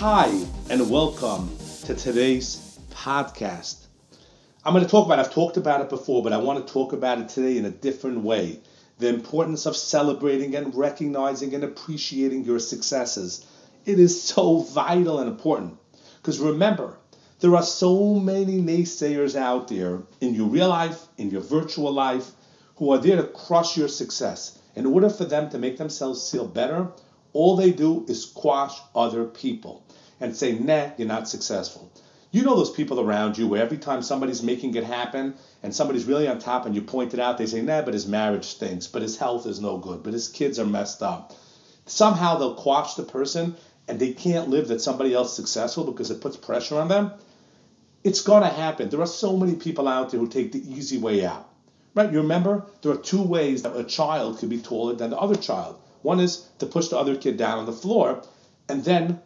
Hi, and welcome to today's podcast. I'm going to talk about, I've talked about it before, but I want to talk about it today in a different way. The importance of celebrating and recognizing and appreciating your successes. It is so vital and important. Because remember, there are so many naysayers out there in your real life, in your virtual life, who are there to crush your success. In order for them to make themselves feel better, all they do is squash other people and say, nah, you're not successful. You know those people around you where every time somebody's making it happen and somebody's really on top and you point it out, they say, nah, but his marriage stinks, but his health is no good, but his kids are messed up. Somehow they'll quash the person and they can't live that somebody else successful because it puts pressure on them. It's going to happen. There are so many people out there who take the easy way out. Right? You remember there are two ways that a child could be taller than the other child. One is to push the other kid down on the floor, and then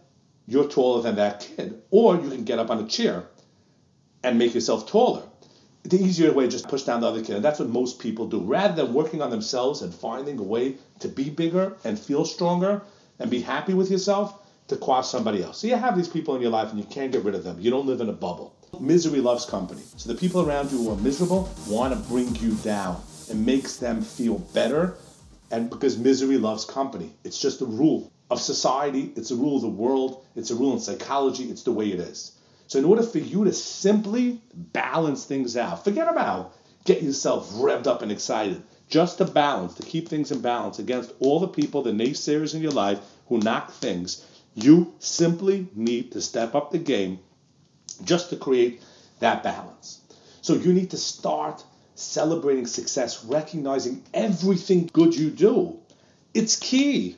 you're taller than that kid. Or you can get up on a chair and make yourself taller. The easier way is just push down the other kid. And that's what most people do. Rather than working on themselves and finding a way to be bigger and feel stronger and be happy with yourself, to quash somebody else. So you have these people in your life and you can't get rid of them. You don't live in a bubble. Misery loves company. So the people around you who are miserable want to bring you down. It makes them feel better. And because misery loves company, it's just a rule of society, it's a rule of the world, it's a rule in psychology, it's the way it is. So in order for you to simply balance things out, forget about get yourself revved up and excited. Just to balance, to keep things in balance against all the people, the naysayers in your life who knock things, you simply need to step up the game just to create that balance. So you need to start celebrating success, recognizing everything good you do. It's key.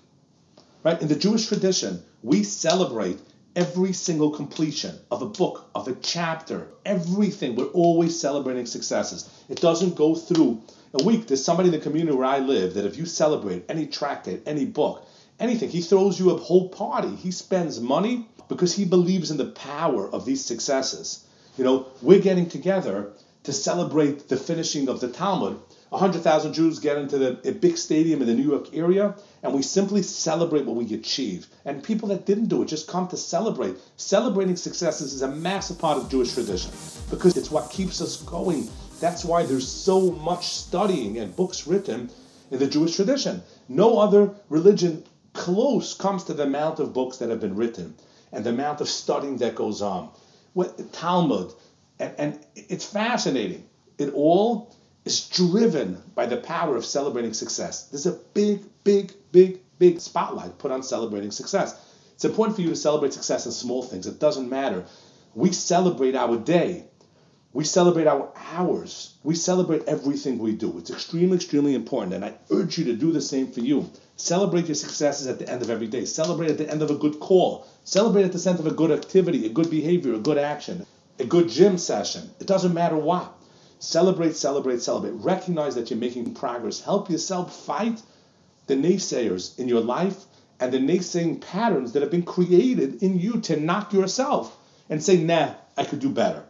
Right? In the Jewish tradition, we celebrate every single completion of a book, of a chapter, everything. We're always celebrating successes. It doesn't go through a week. There's somebody in the community where I live that if you celebrate any tractate, any book, anything. He throws you a whole party. He spends money because he believes in the power of these successes. You know, we're getting together to celebrate the finishing of the Talmud. 100,000 Jews get into the, big stadium in the New York area, and we simply celebrate what we achieve. And people that didn't do it just come to celebrate. Celebrating successes is a massive part of Jewish tradition because it's what keeps us going. That's why there's so much studying and books written in the Jewish tradition. No other religion close comes to the amount of books that have been written and the amount of studying that goes on. What, Talmud, and, and it's fascinating. It all is driven by the power of celebrating success. There's a big, big, big, big spotlight put on celebrating success. It's important for you to celebrate success in small things. It doesn't matter. We celebrate our day. We celebrate our hours. We celebrate everything we do. It's extremely, extremely important. And I urge you to do the same for you. Celebrate your successes at the end of every day. Celebrate at the end of a good call. Celebrate at the end of a good activity, a good behavior, a good action, a good gym session. It doesn't matter what. Celebrate, celebrate, celebrate. Recognize that you're making progress. Help yourself fight the naysayers in your life and the naysaying patterns that have been created in you to knock yourself and say, nah, I could do better.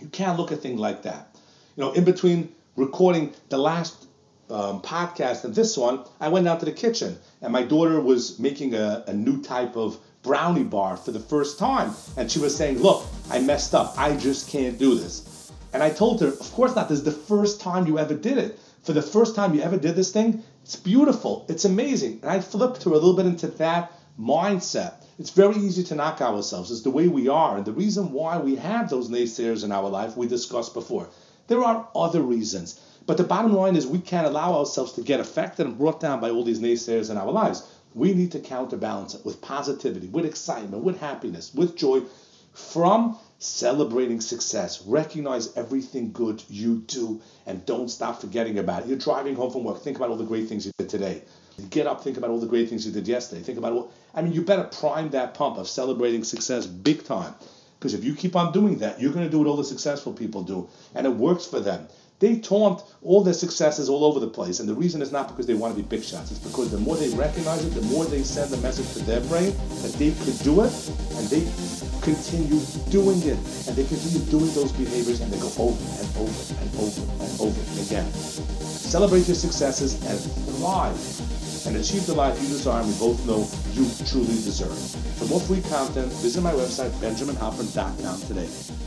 You can't look at things like that. You know, in between recording the last um, podcast and this one, I went out to the kitchen and my daughter was making a, a new type of brownie bar for the first time. And she was saying, Look, I messed up. I just can't do this. And I told her, Of course not. This is the first time you ever did it. For the first time you ever did this thing, it's beautiful. It's amazing. And I flipped her a little bit into that mindset. It's very easy to knock ourselves. It's the way we are. And the reason why we have those naysayers in our life, we discussed before. There are other reasons. But the bottom line is we can't allow ourselves to get affected and brought down by all these naysayers in our lives. We need to counterbalance it with positivity, with excitement, with happiness, with joy from celebrating success. Recognize everything good you do and don't stop forgetting about it. You're driving home from work. Think about all the great things you did today. Get up, think about all the great things you did yesterday. Think about what, I mean, you better prime that pump of celebrating success big time. Because if you keep on doing that, you're going to do what all the successful people do. And it works for them. They taunt all their successes all over the place. And the reason is not because they want to be big shots. It's because the more they recognize it, the more they send the message to their brain that they could do it. And they continue doing it. And they continue doing those behaviors and they go over and over and over and over again. Celebrate your successes and thrive and achieve the life you desire and we both know you truly deserve. For more free content, visit my website, benjaminhalpern.com today.